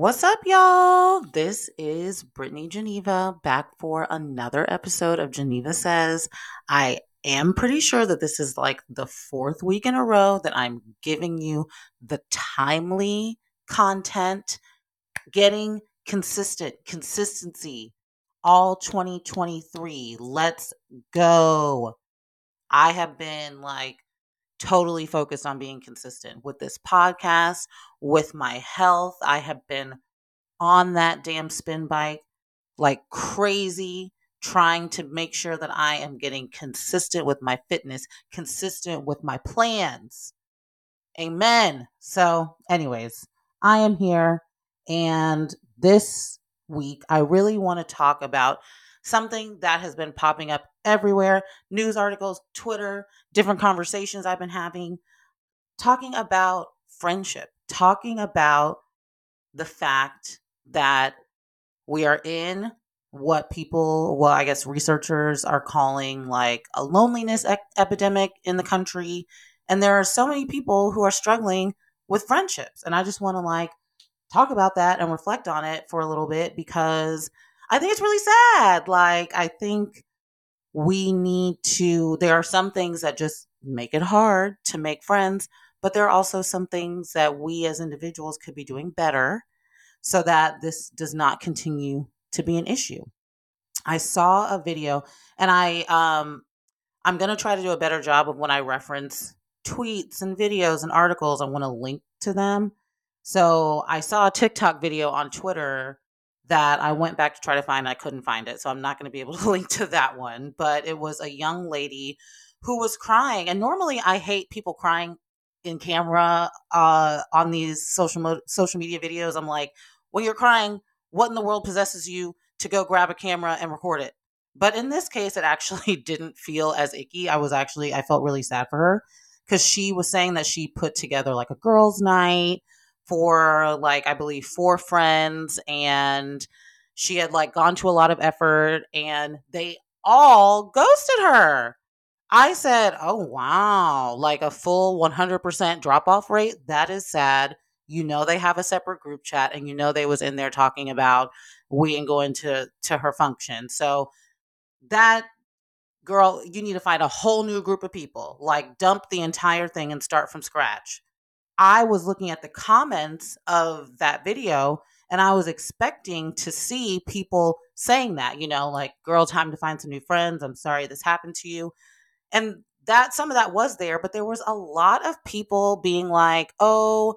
What's up, y'all? This is Brittany Geneva back for another episode of Geneva Says. I am pretty sure that this is like the fourth week in a row that I'm giving you the timely content, getting consistent, consistency all 2023. Let's go. I have been like totally focused on being consistent with this podcast, with my health. I have been on that damn spin bike like crazy, trying to make sure that I am getting consistent with my fitness, consistent with my plans. Amen. So, anyways, I am here. And this week, I really want to talk about something that has been popping up everywhere news articles, Twitter, different conversations I've been having, talking about friendship, talking about the fact that we are in what people, well, I guess researchers are calling like a loneliness e- epidemic in the country. And there are so many people who are struggling with friendships. And I just want to like talk about that and reflect on it for a little bit because I think it's really sad. Like, I think we need to, there are some things that just make it hard to make friends, but there are also some things that we as individuals could be doing better so that this does not continue to be an issue. I saw a video and I um I'm going to try to do a better job of when I reference tweets and videos and articles I want to link to them. So I saw a TikTok video on Twitter that I went back to try to find. I couldn't find it. So I'm not going to be able to link to that one. But it was a young lady who was crying. And normally I hate people crying in camera uh, on these social mo- social media videos. I'm like, when you're crying, what in the world possesses you to go grab a camera and record it? But in this case, it actually didn't feel as icky. I was actually, I felt really sad for her because she was saying that she put together like a girls' night for like I believe four friends and she had like gone to a lot of effort and they all ghosted her. I said, "Oh wow, like a full 100% drop off rate. That is sad." You know they have a separate group chat and you know they was in there talking about we and going to to her function. So that girl, you need to find a whole new group of people. Like dump the entire thing and start from scratch. I was looking at the comments of that video and I was expecting to see people saying that, you know, like, girl, time to find some new friends. I'm sorry this happened to you. And that some of that was there, but there was a lot of people being like, oh,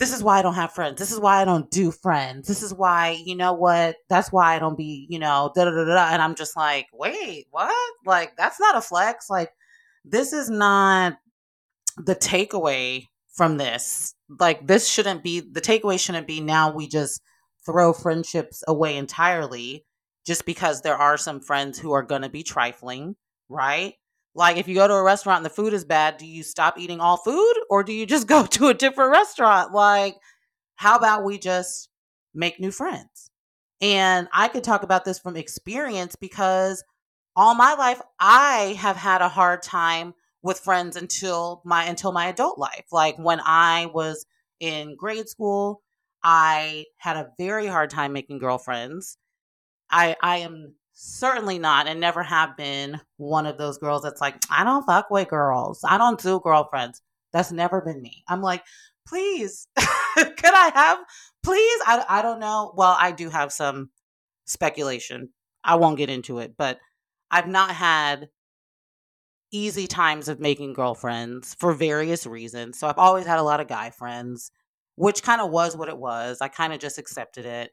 this is why I don't have friends. This is why I don't do friends. This is why, you know what? That's why I don't be, you know, da da da da. And I'm just like, wait, what? Like, that's not a flex. Like, this is not the takeaway from this. Like this shouldn't be the takeaway shouldn't be now we just throw friendships away entirely just because there are some friends who are going to be trifling, right? Like if you go to a restaurant and the food is bad, do you stop eating all food or do you just go to a different restaurant? Like how about we just make new friends? And I could talk about this from experience because all my life I have had a hard time with friends until my until my adult life. Like when I was in grade school, I had a very hard time making girlfriends. I I am certainly not and never have been one of those girls that's like, I don't fuck with girls. I don't do girlfriends. That's never been me. I'm like, please, could I have please? I I don't know. Well, I do have some speculation. I won't get into it, but I've not had easy times of making girlfriends for various reasons. So I've always had a lot of guy friends, which kind of was what it was. I kind of just accepted it.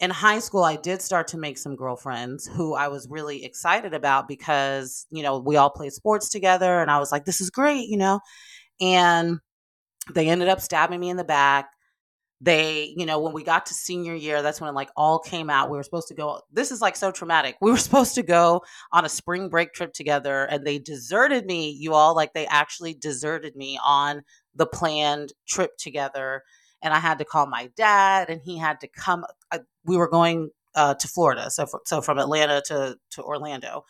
In high school, I did start to make some girlfriends who I was really excited about because, you know, we all played sports together and I was like, this is great, you know? And they ended up stabbing me in the back they you know when we got to senior year that's when it like all came out. We were supposed to go this is like so traumatic. We were supposed to go on a spring break trip together and they deserted me you all. Like they actually deserted me on the planned trip together and i had to call my dad and he had to come uh, we were going uh, to florida so for, so from atlanta to to orlando.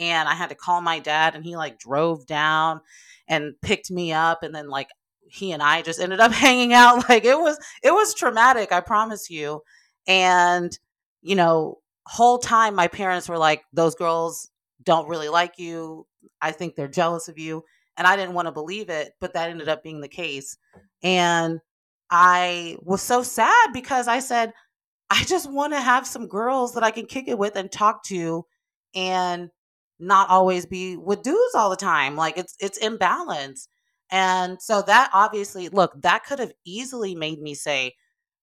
And i had to call my dad and he like drove down and picked me up and then like he and I just ended up hanging out. Like it was it was traumatic, I promise you. And you know, whole time my parents were like those girls don't really like you. I think they're jealous of you. And I didn't want to believe it, but that ended up being the case. And I was so sad because I said, I just want to have some girls that I can kick it with and talk to and not always be with dudes all the time. Like it's it's imbalance. And so that obviously, look, that could have easily made me say,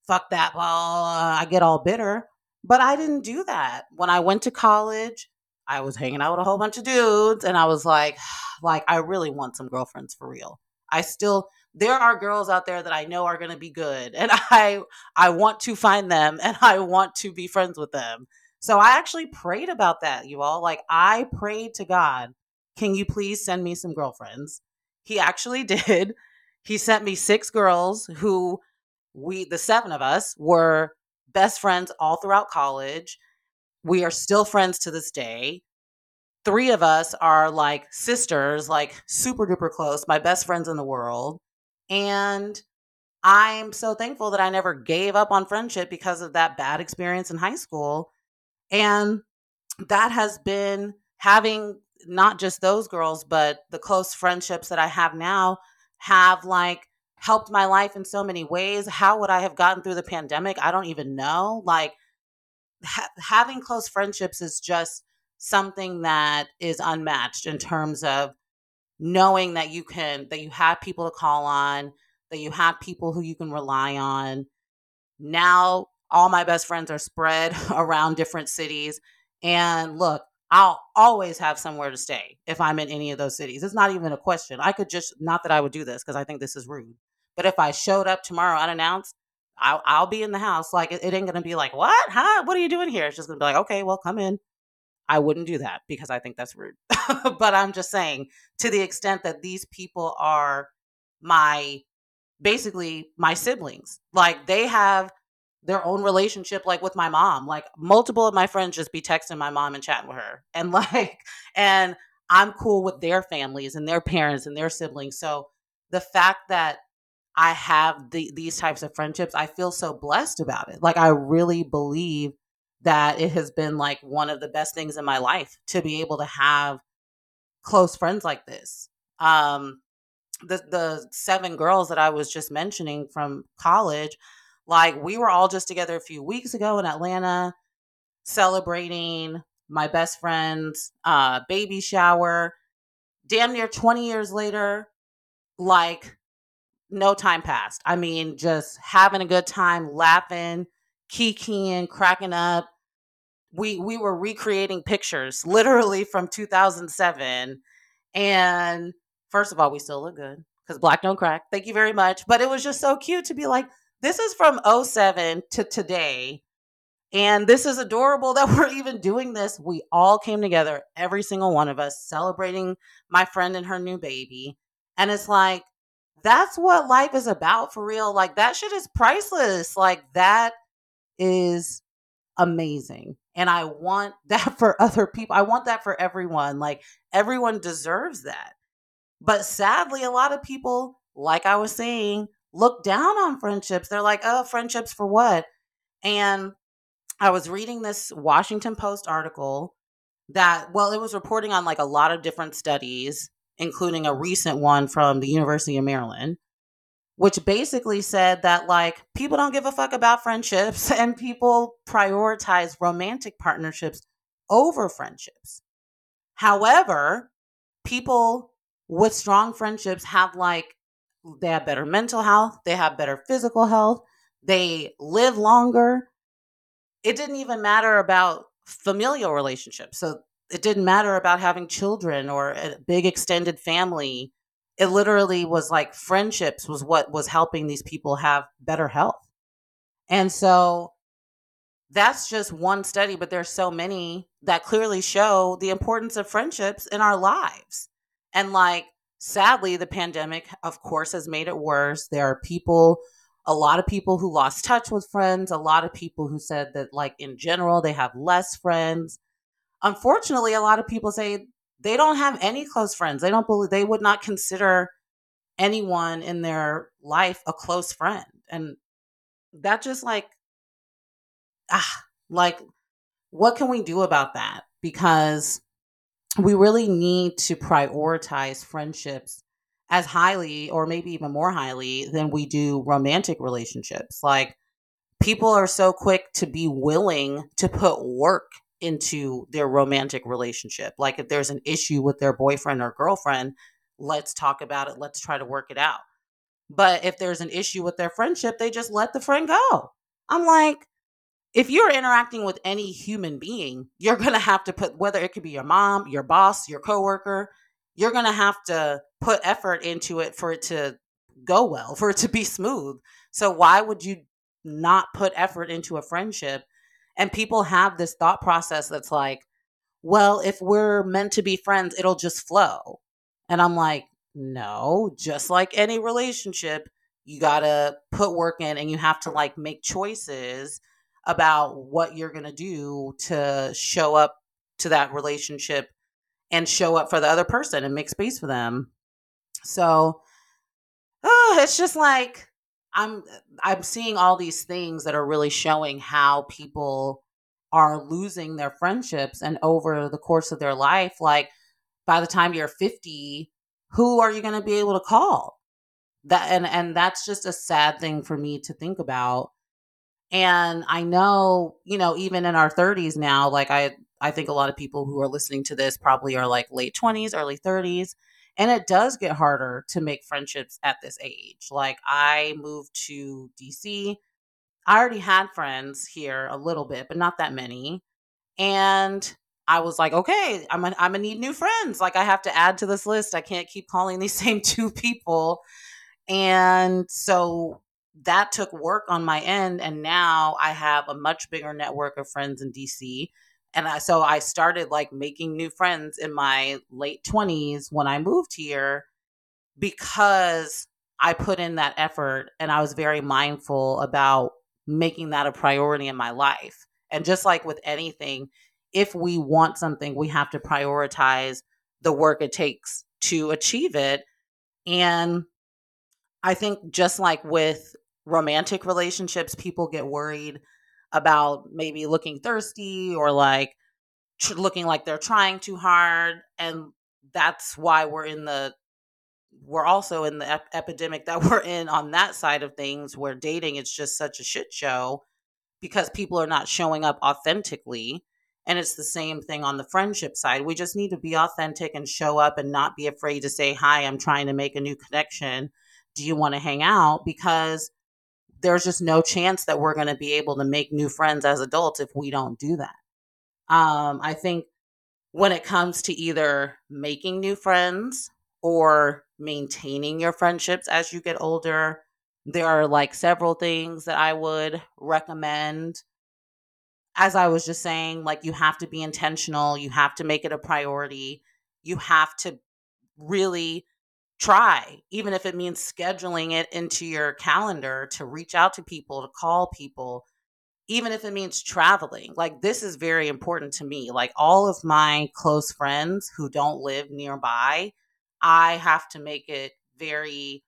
fuck that. Well, I get all bitter. But I didn't do that. When I went to college, I was hanging out with a whole bunch of dudes and I was like, like I really want some girlfriends for real. I still there are girls out there that I know are going to be good and I I want to find them and I want to be friends with them. So I actually prayed about that, you all. Like I prayed to God, "Can you please send me some girlfriends?" He actually did. He sent me six girls who we the seven of us were best friends all throughout college. We are still friends to this day. Three of us are like sisters, like super duper close, my best friends in the world. And I'm so thankful that I never gave up on friendship because of that bad experience in high school. And that has been having not just those girls, but the close friendships that I have now have like helped my life in so many ways. How would I have gotten through the pandemic? I don't even know. Like ha- having close friendships is just something that is unmatched in terms of knowing that you can that you have people to call on, that you have people who you can rely on. Now all my best friends are spread around different cities and look, I'll always have somewhere to stay if I'm in any of those cities. It's not even a question. I could just not that I would do this because I think this is rude. But if I showed up tomorrow unannounced, I'll, I'll be in the house. Like it, it ain't gonna be like, what? Huh? What are you doing here? It's just gonna be like, okay, well, come in. I wouldn't do that because I think that's rude. but I'm just saying, to the extent that these people are my basically my siblings, like they have their own relationship like with my mom like multiple of my friends just be texting my mom and chatting with her and like and i'm cool with their families and their parents and their siblings so the fact that I have the, these types of friendships, I feel so blessed about it. Like I really believe that it has been like one of the best things in my life to be able to have close friends like this. Um, the the seven girls that I was just mentioning from college, like we were all just together a few weeks ago in Atlanta, celebrating my best friend's uh, baby shower. Damn near twenty years later, like no time passed. I mean, just having a good time, laughing, kikiing, cracking up. We we were recreating pictures literally from 2007 and first of all, we still look good cuz black don't crack. Thank you very much, but it was just so cute to be like this is from 07 to today. And this is adorable that we're even doing this. We all came together, every single one of us, celebrating my friend and her new baby. And it's like, that's what life is about for real. Like that shit is priceless. Like that is amazing. And I want that for other people. I want that for everyone. Like everyone deserves that. But sadly, a lot of people, like I was saying, look down on friendships. They're like, oh, friendships for what? And I was reading this Washington Post article that, well, it was reporting on like a lot of different studies including a recent one from the University of Maryland, which basically said that like people don't give a fuck about friendships and people prioritize romantic partnerships over friendships. However, people with strong friendships have like they have better mental health, they have better physical health, they live longer. It didn't even matter about familial relationships. So it didn't matter about having children or a big extended family. It literally was like friendships was what was helping these people have better health. And so that's just one study, but there's so many that clearly show the importance of friendships in our lives. And like, sadly, the pandemic, of course, has made it worse. There are people, a lot of people who lost touch with friends, a lot of people who said that, like, in general, they have less friends unfortunately, a lot of people say they don't have any close friends. They don't believe they would not consider anyone in their life a close friend. And that just like, ah, like, what can we do about that? Because we really need to prioritize friendships as highly or maybe even more highly than we do romantic relationships. Like people are so quick to be willing to put work into their romantic relationship. Like if there's an issue with their boyfriend or girlfriend, let's talk about it, let's try to work it out. But if there's an issue with their friendship, they just let the friend go. I'm like, if you're interacting with any human being, you're going to have to put whether it could be your mom, your boss, your coworker, you're going to have to put effort into it for it to go well, for it to be smooth. So why would you not put effort into a friendship? And people have this thought process that's like, well, if we're meant to be friends, it'll just flow. And I'm like, no, just like any relationship, you got to put work in and you have to like make choices about what you're going to do to show up to that relationship and show up for the other person and make space for them. So oh, it's just like I'm I'm seeing all these things that are really showing how people are losing their friendships and over the course of their life like by the time you're 50 who are you going to be able to call that and and that's just a sad thing for me to think about and i know you know even in our 30s now like i I think a lot of people who are listening to this probably are like late 20s, early 30s. And it does get harder to make friendships at this age. Like I moved to DC. I already had friends here a little bit, but not that many. And I was like, okay, I'm I'm gonna need new friends. Like I have to add to this list. I can't keep calling these same two people. And so that took work on my end. And now I have a much bigger network of friends in DC and I, so I started like making new friends in my late 20s when I moved here because I put in that effort and I was very mindful about making that a priority in my life. And just like with anything, if we want something, we have to prioritize the work it takes to achieve it. And I think just like with romantic relationships, people get worried about maybe looking thirsty or like tr- looking like they're trying too hard and that's why we're in the we're also in the ep- epidemic that we're in on that side of things where dating is just such a shit show because people are not showing up authentically and it's the same thing on the friendship side. We just need to be authentic and show up and not be afraid to say hi i'm trying to make a new connection. Do you want to hang out? because there's just no chance that we're going to be able to make new friends as adults if we don't do that. Um, I think when it comes to either making new friends or maintaining your friendships as you get older, there are like several things that I would recommend. As I was just saying, like you have to be intentional, you have to make it a priority, you have to really try, even if it means scheduling it into your calendar to reach out to people, to call people, even if it means traveling. Like, this is very important to me. Like, all of my close friends who don't live nearby, I have to make it very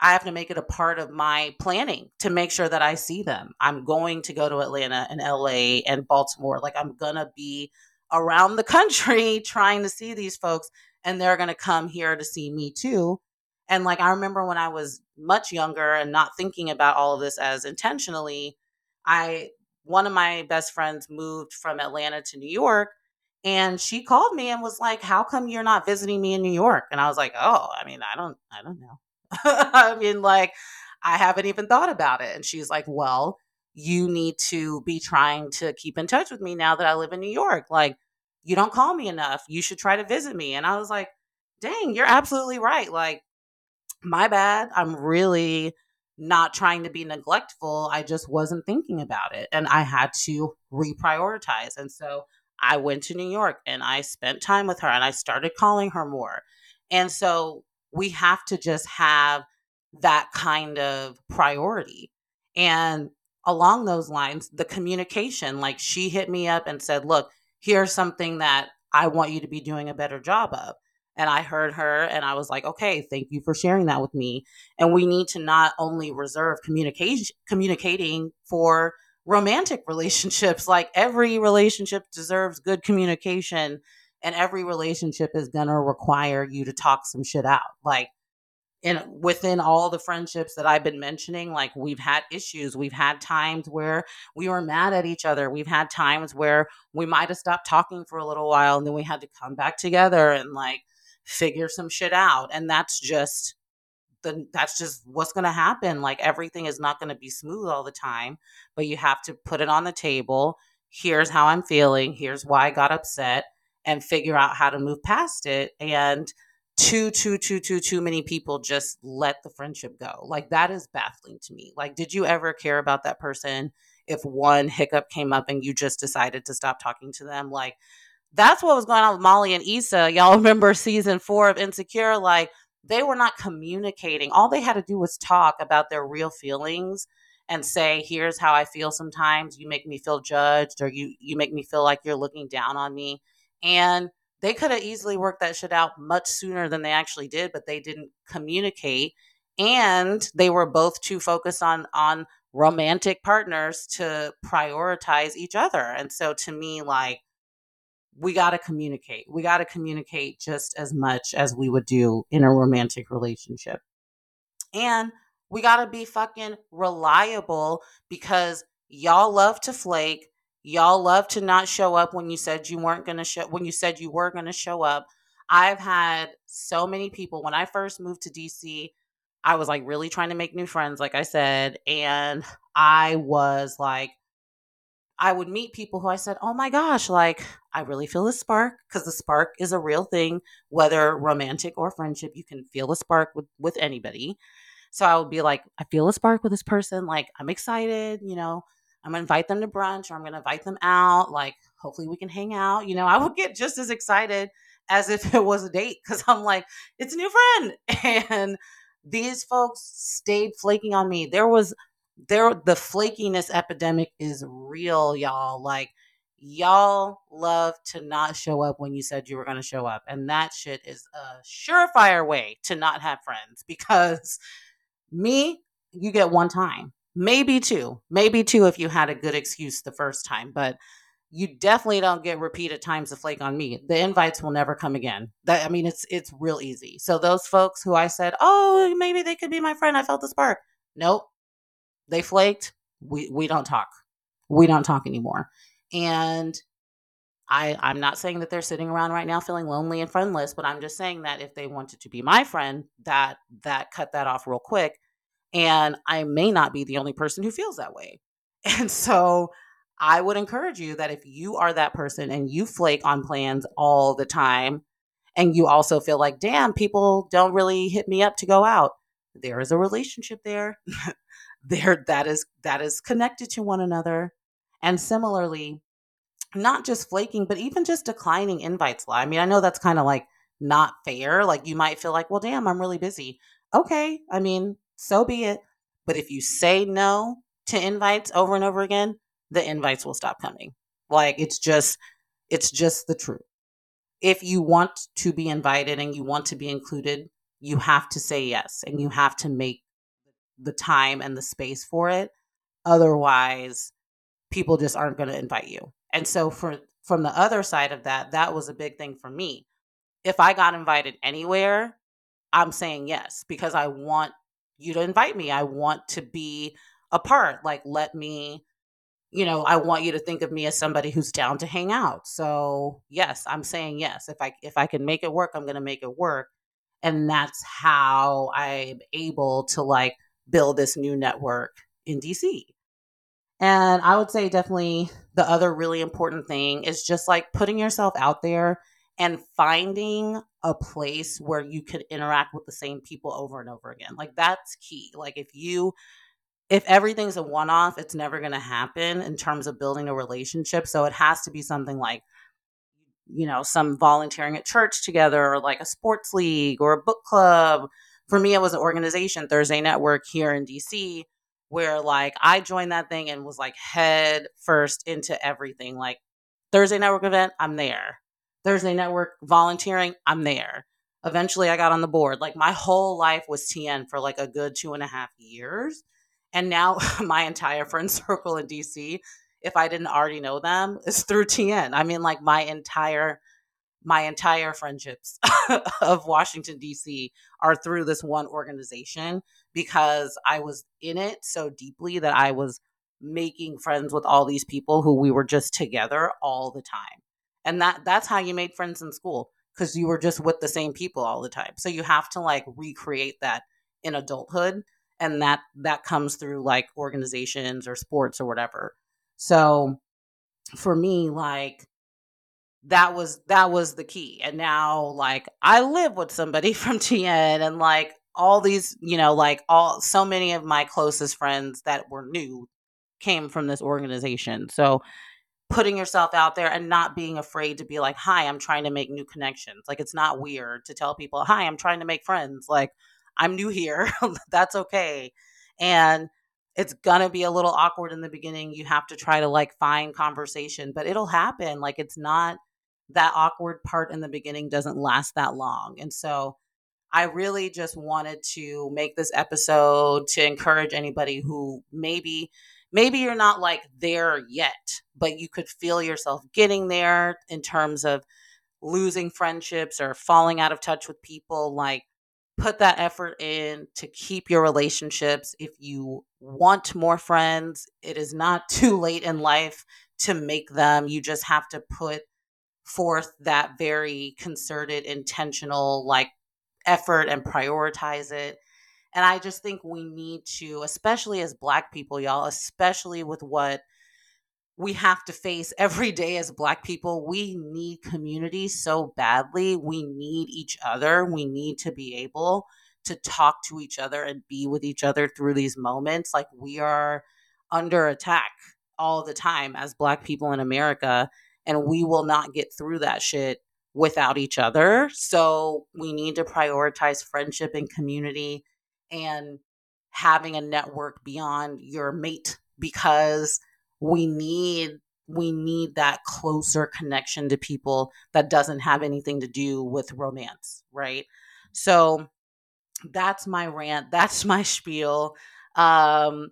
I have to make it a part of my planning to make sure that I see them. I'm going to go to Atlanta and LA and Baltimore. Like I'm going to be around the country trying to see these folks and they're going to come here to see me too. And like I remember when I was much younger and not thinking about all of this as intentionally, I one of my best friends moved from Atlanta to New York and she called me and was like, "How come you're not visiting me in New York?" And I was like, "Oh, I mean, I don't I don't know. I mean, like I haven't even thought about it." And she's like, "Well, you need to be trying to keep in touch with me now that I live in New York. Like you don't call me enough. You should try to visit me. And I was like, dang, you're absolutely right. Like, my bad. I'm really not trying to be neglectful. I just wasn't thinking about it. And I had to reprioritize. And so I went to New York and I spent time with her and I started calling her more. And so we have to just have that kind of priority. And along those lines, the communication, like she hit me up and said, look, here's something that I want you to be doing a better job of. and I heard her and I was like, okay, thank you for sharing that with me. And we need to not only reserve communication communicating for romantic relationships, like every relationship deserves good communication and every relationship is to require you to talk some shit out. Like and within all the friendships that I've been mentioning, like we've had issues. We've had times where we were mad at each other. We've had times where we might have stopped talking for a little while and then we had to come back together and like figure some shit out. And that's just the that's just what's going to happen. Like everything is not going to be smooth all the time, but you have to put it on the table. Here's how I'm feeling. Here's why I got upset and figure out how to move past it. And too, too, too, too, too many people just let the friendship go. Like that is baffling to me. Like, did you ever care about that person if one hiccup came up and you just decided to stop talking to them? Like, that's what was going on with Molly and Issa. Y'all remember season four of Insecure? Like, they were not communicating. All they had to do was talk about their real feelings and say, here's how I feel sometimes. You make me feel judged or you you make me feel like you're looking down on me. And they could have easily worked that shit out much sooner than they actually did, but they didn't communicate. And they were both too focused on on romantic partners to prioritize each other. And so to me, like we got to communicate. We got to communicate just as much as we would do in a romantic relationship. And we got to be fucking reliable because y'all love to flake. Y'all love to not show up when you said you weren't going to show when you said you were going to show up. I've had so many people when I first moved to DC, I was like really trying to make new friends like I said, and I was like I would meet people who I said, "Oh my gosh, like I really feel the spark because the spark is a real thing, whether romantic or friendship, you can feel a spark with with anybody." So I would be like, "I feel a spark with this person, like I'm excited, you know, I'm gonna invite them to brunch or I'm gonna invite them out. Like, hopefully we can hang out. You know, I would get just as excited as if it was a date because I'm like, it's a new friend. And these folks stayed flaking on me. There was there the flakiness epidemic is real, y'all. Like y'all love to not show up when you said you were going to show up. And that shit is a surefire way to not have friends because me, you get one time maybe two, maybe two if you had a good excuse the first time, but you definitely don't get repeated times of flake on me. The invites will never come again. That I mean, it's it's real easy. So those folks who I said, oh, maybe they could be my friend. I felt the spark. Nope, they flaked. We we don't talk. We don't talk anymore. And I I'm not saying that they're sitting around right now feeling lonely and friendless, but I'm just saying that if they wanted to be my friend, that that cut that off real quick and I may not be the only person who feels that way. And so I would encourage you that if you are that person and you flake on plans all the time, and you also feel like, damn, people don't really hit me up to go out, there is a relationship there. there that is that is connected to one another. And similarly, not just flaking, but even just declining invites. I mean, I know that's kind of like not fair. Like you might feel like, well, damn, I'm really busy. Okay. I mean, so be it. But if you say no to invites over and over again, the invites will stop coming. Like it's just it's just the truth. If you want to be invited and you want to be included, you have to say yes and you have to make the time and the space for it. Otherwise, people just aren't going to invite you. And so for from the other side of that, that was a big thing for me. If I got invited anywhere, I'm saying yes because I want you to invite me. I want to be a part. Like, let me, you know, I want you to think of me as somebody who's down to hang out. So yes, I'm saying yes. If I if I can make it work, I'm gonna make it work. And that's how I'm able to like build this new network in DC. And I would say definitely the other really important thing is just like putting yourself out there and finding a place where you could interact with the same people over and over again. Like mm-hmm. that's key. Like if you if everything's a one off, it's never going to happen in terms of building a relationship. So it has to be something like you know, some volunteering at church together or like a sports league or a book club. For me it was an organization Thursday Network here in DC where like I joined that thing and was like head first into everything. Like Thursday Network event, I'm there. Thursday Network volunteering, I'm there. eventually I got on the board. Like my whole life was TN for like a good two and a half years. And now my entire friend circle in DC, if I didn't already know them, is through TN. I mean, like my entire my entire friendships of Washington DC are through this one organization because I was in it so deeply that I was making friends with all these people who we were just together all the time. And that that's how you made friends in school because you were just with the same people all the time. So you have to like recreate that in adulthood and that that comes through like organizations or sports or whatever. So for me like that was that was the key. And now like I live with somebody from TN and like all these, you know, like all so many of my closest friends that were new came from this organization. So putting yourself out there and not being afraid to be like, hi, I'm trying to make new connections. Like, it's not weird to tell people, hi, I'm trying to make friends. Like, I'm new here. That's okay. And it's going to be a little awkward in the beginning. You have to try to like find conversation, but it'll happen. Like, it's not that awkward part in the beginning doesn't last that long. And so, I really just wanted to make this episode to encourage anybody who maybe maybe you're not like there yet, but you could feel yourself getting there in terms of losing friendships or falling out of touch with people. Like, put that effort in to keep your relationships. If you want more friends, it is not too late in life to make them. You just have to put forth that very concerted, intentional, like, effort and prioritize it and I just think we need to, especially as Black people, y'all, especially with what we have to face every day as Black people, we need community so badly. We need each other. We need to be able to talk to each other and be with each other through these moments. Like we are under attack all the time as Black people in America, and we will not get through that shit without each other. So we need to prioritize friendship and community and having a network beyond your mate because we need we need that closer connection to people that doesn't have anything to do with romance right? So that's my rant that's my spiel. Um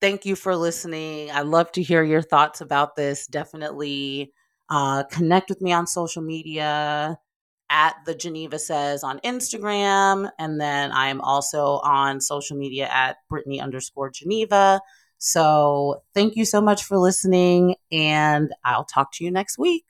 thank you for listening. I love to hear your thoughts about this. Definitely uh, connect with me on social media at the Geneva Says on Instagram. And then I am also on social media at Brittany underscore Geneva. So thank you so much for listening, and I'll talk to you next week.